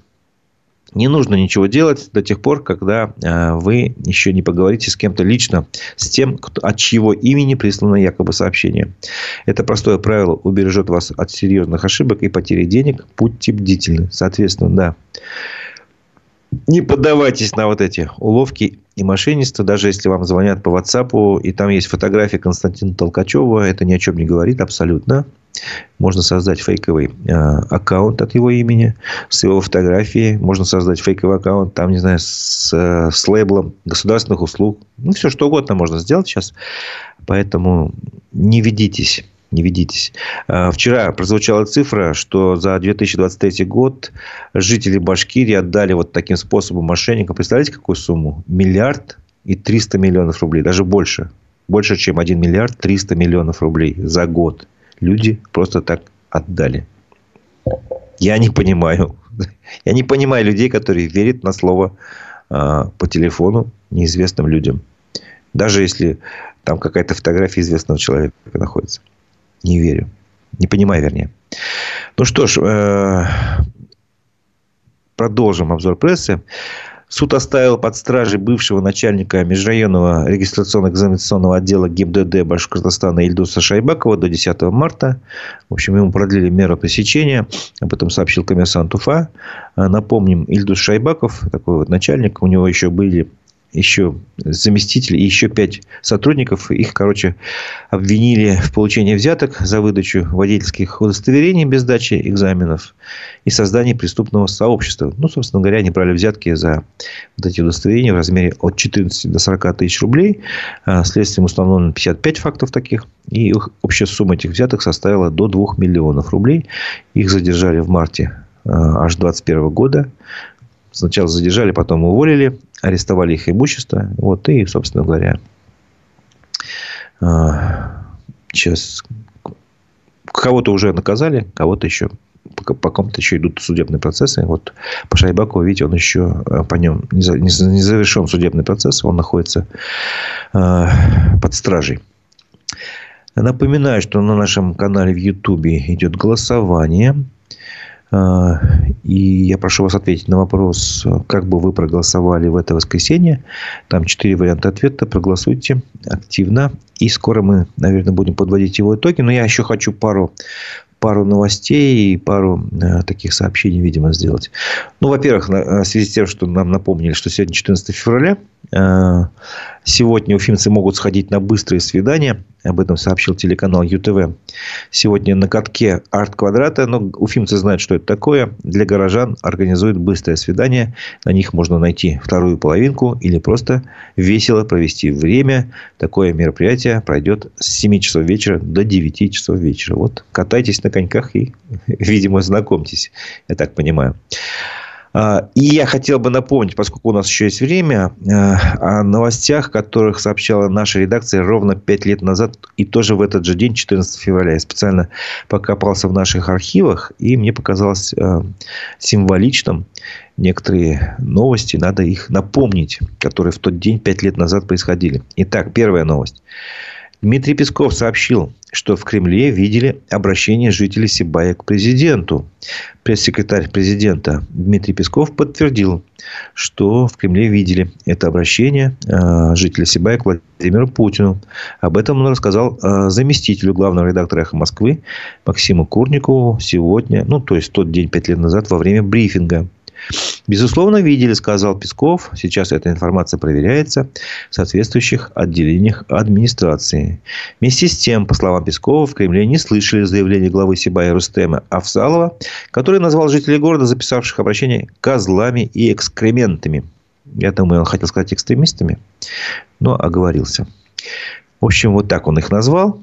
не нужно ничего делать до тех пор, когда э, вы еще не поговорите с кем-то лично, с тем, от чьего имени прислано якобы сообщение. Это простое правило убережет вас от серьезных ошибок и потери денег. Будьте бдительны. Соответственно, да. Не поддавайтесь на вот эти уловки и мошенничество, даже если вам звонят по WhatsApp, и там есть фотография Константина Толкачева, это ни о чем не говорит абсолютно. Можно создать фейковый э, аккаунт от его имени с его фотографией. Можно создать фейковый аккаунт, там, не знаю, с, э, с лейблом государственных услуг. Ну, все что угодно можно сделать сейчас. Поэтому не ведитесь. Не ведитесь. Э, вчера прозвучала цифра, что за 2023 год жители Башкирии отдали вот таким способом мошенникам. Представляете, какую сумму? Миллиард и 300 миллионов рублей. Даже больше. Больше, чем 1 миллиард 300 миллионов рублей за год люди просто так отдали. Я не понимаю. Я не понимаю людей, которые верят на слово э, по телефону неизвестным людям. Даже если там какая-то фотография известного человека находится. Не верю. Не понимаю, вернее. Ну что ж, э, продолжим обзор прессы. Суд оставил под стражей бывшего начальника межрайонного регистрационно-экзаменационного отдела ГИБДД Башкортостана Ильдуса Шайбакова до 10 марта. В общем, ему продлили меру пресечения. Об этом сообщил коммерсант Уфа. Напомним, Ильдус Шайбаков, такой вот начальник, у него еще были еще заместитель и еще пять сотрудников. Их, короче, обвинили в получении взяток за выдачу водительских удостоверений без дачи экзаменов и создании преступного сообщества. Ну, собственно говоря, они брали взятки за вот эти удостоверения в размере от 14 до 40 тысяч рублей. А, следствием установлено 55 фактов таких. И общая сумма этих взяток составила до 2 миллионов рублей. Их задержали в марте а, аж 2021 года. Сначала задержали, потом уволили, арестовали их имущество. Вот, и, собственно говоря, сейчас кого-то уже наказали, кого-то еще по, по кому-то еще идут судебные процессы. Вот по Шайбаку, видите, он еще э, по нем не, за, не завершен судебный процесс, он находится э, под стражей. Напоминаю, что на нашем канале в Ютубе идет голосование. А, и я прошу вас ответить на вопрос, как бы вы проголосовали в это воскресенье. Там четыре варианта ответа. Проголосуйте активно. И скоро мы, наверное, будем подводить его итоги. Но я еще хочу пару пару новостей и пару э, таких сообщений, видимо, сделать. Ну, во-первых, в связи с тем, что нам напомнили, что сегодня 14 февраля, э, сегодня уфимцы могут сходить на быстрые свидания об этом сообщил телеканал ЮТВ. Сегодня на катке арт-квадрата. Но уфимцы знают, что это такое. Для горожан организуют быстрое свидание. На них можно найти вторую половинку или просто весело провести время. Такое мероприятие пройдет с 7 часов вечера до 9 часов вечера. Вот катайтесь на коньках и, видимо, знакомьтесь. Я так понимаю. А, и я хотел бы напомнить, поскольку у нас еще есть время, э, о новостях, которых сообщала наша редакция ровно 5 лет назад. И тоже в этот же день, 14 февраля. Я специально покопался в наших архивах. И мне показалось э, символичным некоторые новости. Надо их напомнить, которые в тот день, 5 лет назад происходили. Итак, первая новость. Дмитрий Песков сообщил, что в Кремле видели обращение жителей Сибая к президенту. Пресс-секретарь президента Дмитрий Песков подтвердил, что в Кремле видели это обращение э, жителей Сибая к Владимиру Путину. Об этом он рассказал э, заместителю главного редактора «Эхо Москвы» Максиму Курникову сегодня, ну, то есть тот день, пять лет назад, во время брифинга. Безусловно, видели, сказал Песков. Сейчас эта информация проверяется в соответствующих отделениях администрации. Вместе с тем, по словам Пескова, в Кремле не слышали заявления главы Сибая Рустема Афсалова, который назвал жителей города, записавших обращение, козлами и экскрементами. Я думаю, он хотел сказать экстремистами, но оговорился. В общем, вот так он их назвал.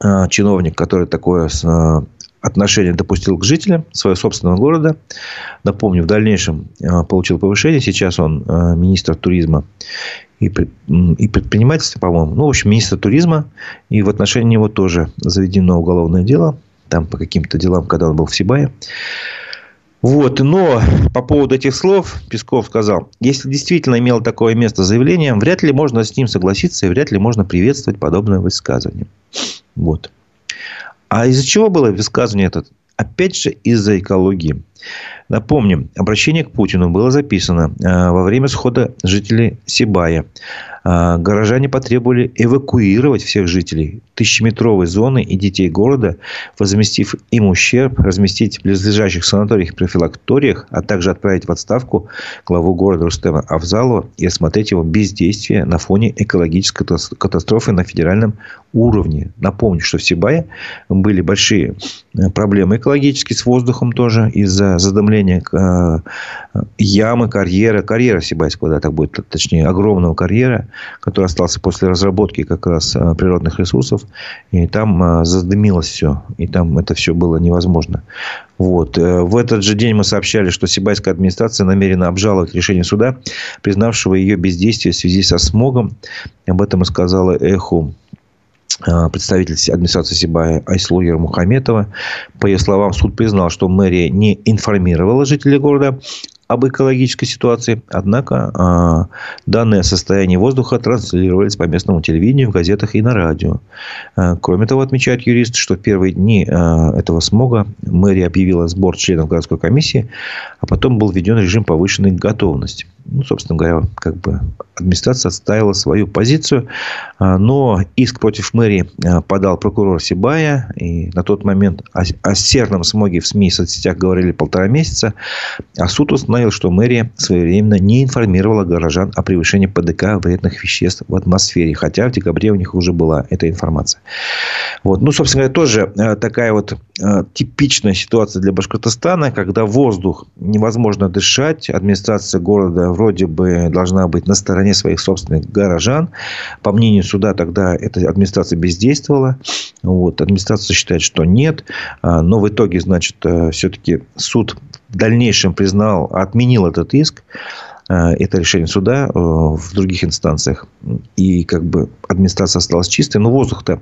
А, чиновник, который такое а, отношение допустил к жителям своего собственного города. Напомню, в дальнейшем э, получил повышение. Сейчас он э, министр туризма и, предпринимательства, по-моему. Ну, в общем, министр туризма. И в отношении него тоже заведено уголовное дело. Там по каким-то делам, когда он был в Сибае. Вот, но по поводу этих слов Песков сказал, если действительно имело такое место заявление, вряд ли можно с ним согласиться и вряд ли можно приветствовать подобное высказывание. Вот. А из-за чего было высказывание это? Опять же, из-за экологии. Напомним, обращение к Путину было записано во время схода жителей Сибая. А, горожане потребовали эвакуировать всех жителей тысячеметровой зоны и детей города, возместив им ущерб, разместить в близлежащих санаториях и профилакториях, а также отправить в отставку главу города Рустема Авзалова и осмотреть его бездействие на фоне экологической катастрофы на федеральном уровне. Напомню, что в Сибае были большие э, проблемы экологические с воздухом тоже из-за задымления э, ямы, карьера, карьера Сибайского, да, так будет, точнее, огромного карьера, который остался после разработки как раз э, природных ресурсов. И там задымилось все. И там это все было невозможно. Вот. В этот же день мы сообщали, что Сибайская администрация намерена обжаловать решение суда, признавшего ее бездействие в связи со смогом. Об этом и сказала Эхо Э, представитель администрации Сибая Айслу Ермухаметова. По ее словам, суд признал, что мэрия не информировала жителей города об экологической ситуации. Однако э, данные о состоянии воздуха транслировались по местному телевидению, в газетах и на радио. Э, кроме того, отмечает юрист, что в первые дни э, этого смога мэрия объявила сбор членов городской комиссии, а потом был введен режим повышенной готовности ну, собственно говоря, как бы администрация отставила свою позицию. А, но иск против мэрии а, подал прокурор Сибая. И на тот момент о, о серном смоге в СМИ и соцсетях говорили полтора месяца. А суд установил, что мэрия своевременно не информировала горожан о превышении ПДК вредных веществ в атмосфере. Хотя в декабре у них уже была эта информация. Вот. Ну, собственно говоря, тоже а, такая вот типичная ситуация для Башкортостана, когда воздух невозможно дышать. Администрация города вроде бы должна быть на стороне своих собственных горожан. По мнению суда, тогда эта администрация бездействовала. Вот. Администрация считает, что нет. А, но в итоге, значит, э, все-таки суд в дальнейшем признал, отменил этот иск. Э, это решение суда э, в других инстанциях. И как бы администрация осталась чистой. Но воздух-то,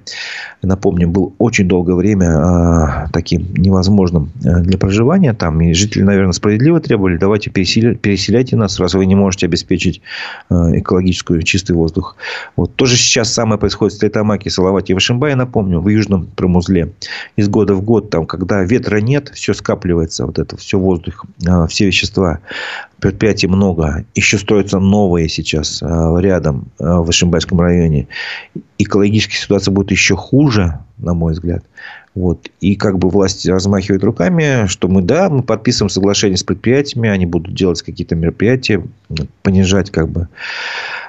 напомню, был очень долгое время э, таким невозможным для проживания. Там и жители, наверное, справедливо требовали, давайте переселяйте нас, раз вы не можете обеспечить экологическую чистый воздух. Вот. Тоже сейчас самое происходит в Тайтамаке, Салавате и Вашимбае, напомню, в Южном Промузле. Из года в год, там, когда ветра нет, все скапливается, вот это, все воздух, все вещества предприятий много. Еще строятся новые сейчас а, рядом а, в Ишимбайском районе. Экологическая ситуация будет еще хуже, на мой взгляд. Вот. И как бы власти размахивают руками, что мы, да, мы подписываем соглашение с предприятиями, они будут делать какие-то мероприятия, понижать как бы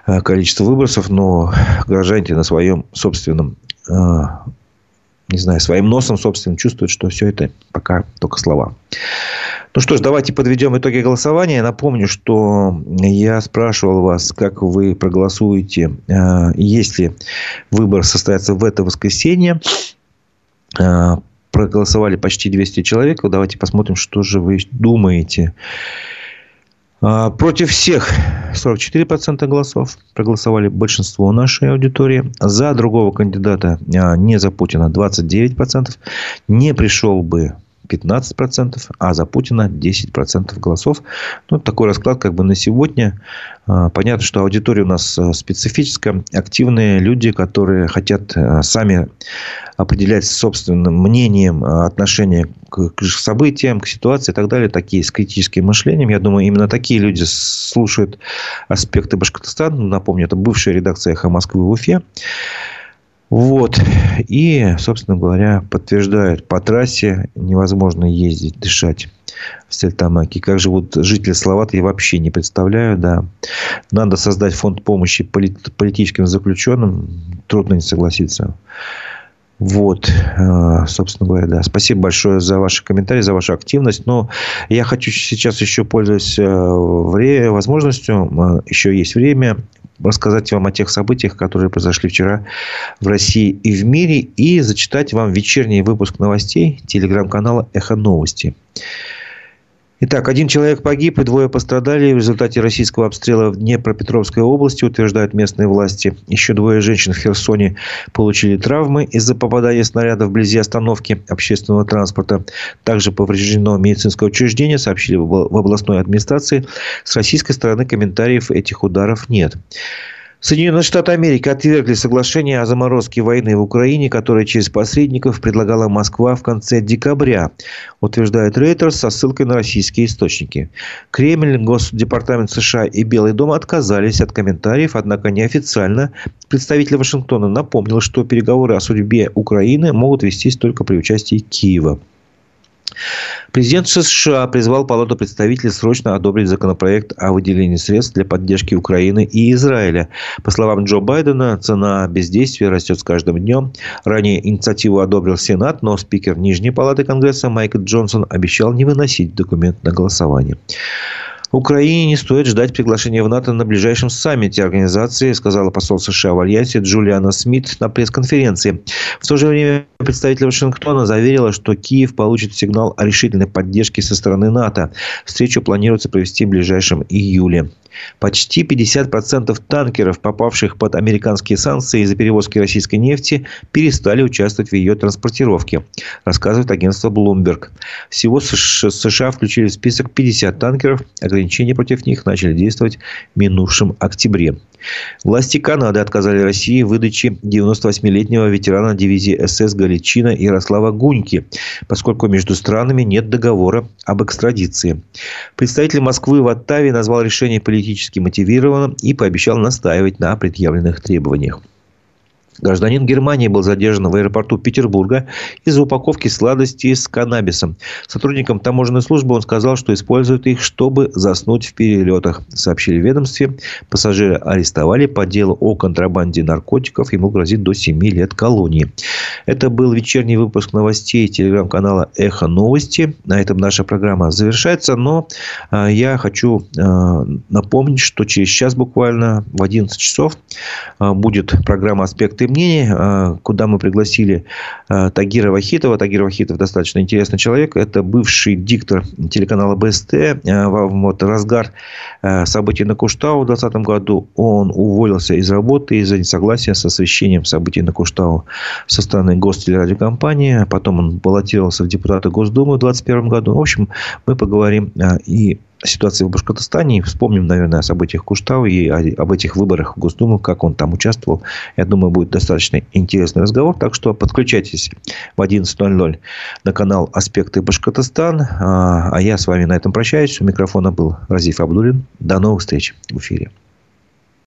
а, количество выбросов, но горожане на своем собственном не знаю, своим носом собственным чувствуют, что все это пока только слова. Ну что ж, давайте подведем итоги голосования. Напомню, что я спрашивал вас, как вы проголосуете, э, если выбор состоится в это воскресенье. Э, проголосовали почти 200 человек. Давайте посмотрим, что же вы думаете. Э, против всех 44% голосов проголосовали большинство нашей аудитории. За другого кандидата, не за Путина, 29%. Не пришел бы 15%, а за Путина 10% голосов. Ну, такой расклад как бы на сегодня. А, понятно, что аудитория у нас э, специфическая. Активные люди, которые хотят э, сами определять собственным мнением э, отношение к событиям, к ситуации и так далее. Такие с критическим мышлением. Я думаю, именно такие люди слушают аспекты Башкортостана. Напомню, это бывшая редакция «Эхо Москвы» в Уфе. Вот. И, собственно говоря, подтверждают, по трассе невозможно ездить, дышать в Стельтамаке. Как живут жители Словат, вообще не представляю. Да. Надо создать фонд помощи политическим заключенным. Трудно не согласиться. Вот, э, собственно говоря, да. Спасибо большое за ваши комментарии, за вашу активность. Но я хочу сейчас еще, пользуясь э, возможностью, э, еще есть время, рассказать вам о тех событиях, которые произошли вчера в России и в мире, и зачитать вам вечерний выпуск новостей телеграм-канала «Эхо новости». Итак, один человек погиб и двое пострадали в результате российского обстрела в Днепропетровской области, утверждают местные власти. Еще двое женщин в Херсоне получили травмы из-за попадания снаряда вблизи остановки общественного транспорта. Также повреждено медицинское учреждение, сообщили в областной администрации. С российской стороны комментариев этих ударов нет. Соединенные Штаты Америки отвергли соглашение о заморозке войны в Украине, которое через посредников предлагала Москва в конце декабря, утверждает Рейтер со ссылкой на российские источники. Кремль, Госдепартамент США и Белый дом отказались от комментариев, однако неофициально представитель Вашингтона напомнил, что переговоры о судьбе Украины могут вестись только при участии Киева. Президент США призвал Палату представителей срочно одобрить законопроект о выделении средств для поддержки Украины и Израиля. По словам Джо Байдена, цена бездействия растет с каждым днем. Ранее инициативу одобрил Сенат, но спикер Нижней Палаты Конгресса Майк Джонсон обещал не выносить документ на голосование. Украине не стоит ждать приглашения в НАТО на ближайшем саммите организации, сказала посол США в Альянсе Джулиана Смит на пресс-конференции. В то же время представитель Вашингтона заверила, что Киев получит сигнал о решительной поддержке со стороны НАТО. Встречу планируется провести в ближайшем июле. Почти 50% танкеров, попавших под американские санкции из-за перевозки российской нефти, перестали участвовать в ее транспортировке, рассказывает агентство Bloomberg. Всего США включили в список 50 танкеров. Ограничения против них начали действовать в минувшем октябре. Власти Канады отказали России в выдаче 98-летнего ветерана дивизии СС Галичина Ярослава Гуньки, поскольку между странами нет договора об экстрадиции. Представитель Москвы в Оттаве назвал решение политически мотивированным и пообещал настаивать на предъявленных требованиях. Гражданин Германии был задержан в аэропорту Петербурга из-за упаковки сладостей с каннабисом. Сотрудникам таможенной службы он сказал, что использует их, чтобы заснуть в перелетах. Сообщили ведомстве. Пассажира арестовали по делу о контрабанде наркотиков. Ему грозит до 7 лет колонии. Это был вечерний выпуск новостей телеграм-канала «Эхо новости». На этом наша программа завершается. Но а, я хочу а, напомнить, что через час буквально в 11 часов а, будет программа «Аспекты «Аспекты мнений», а, куда мы пригласили а, Тагира Вахитова. Тагир Вахитов достаточно интересный человек. Это бывший диктор телеканала БСТ. А, вот разгар событий на Куштау в 2020 году он уволился из работы из-за несогласия с освещением событий на Куштау со стороны гостелерадиокомпании. Потом он баллотировался в депутаты Госдумы в 2021 году. В общем, мы поговорим и ситуации в Башкортостане. И вспомним, наверное, о событиях Куштау и об этих выборах в Госдуму, как он там участвовал. Я думаю, будет достаточно интересный разговор. Так что подключайтесь в 11.00 на канал «Аспекты Башкортостан». А, а я с вами на этом прощаюсь. У микрофона был Разиф Абдулин. До новых встреч в эфире.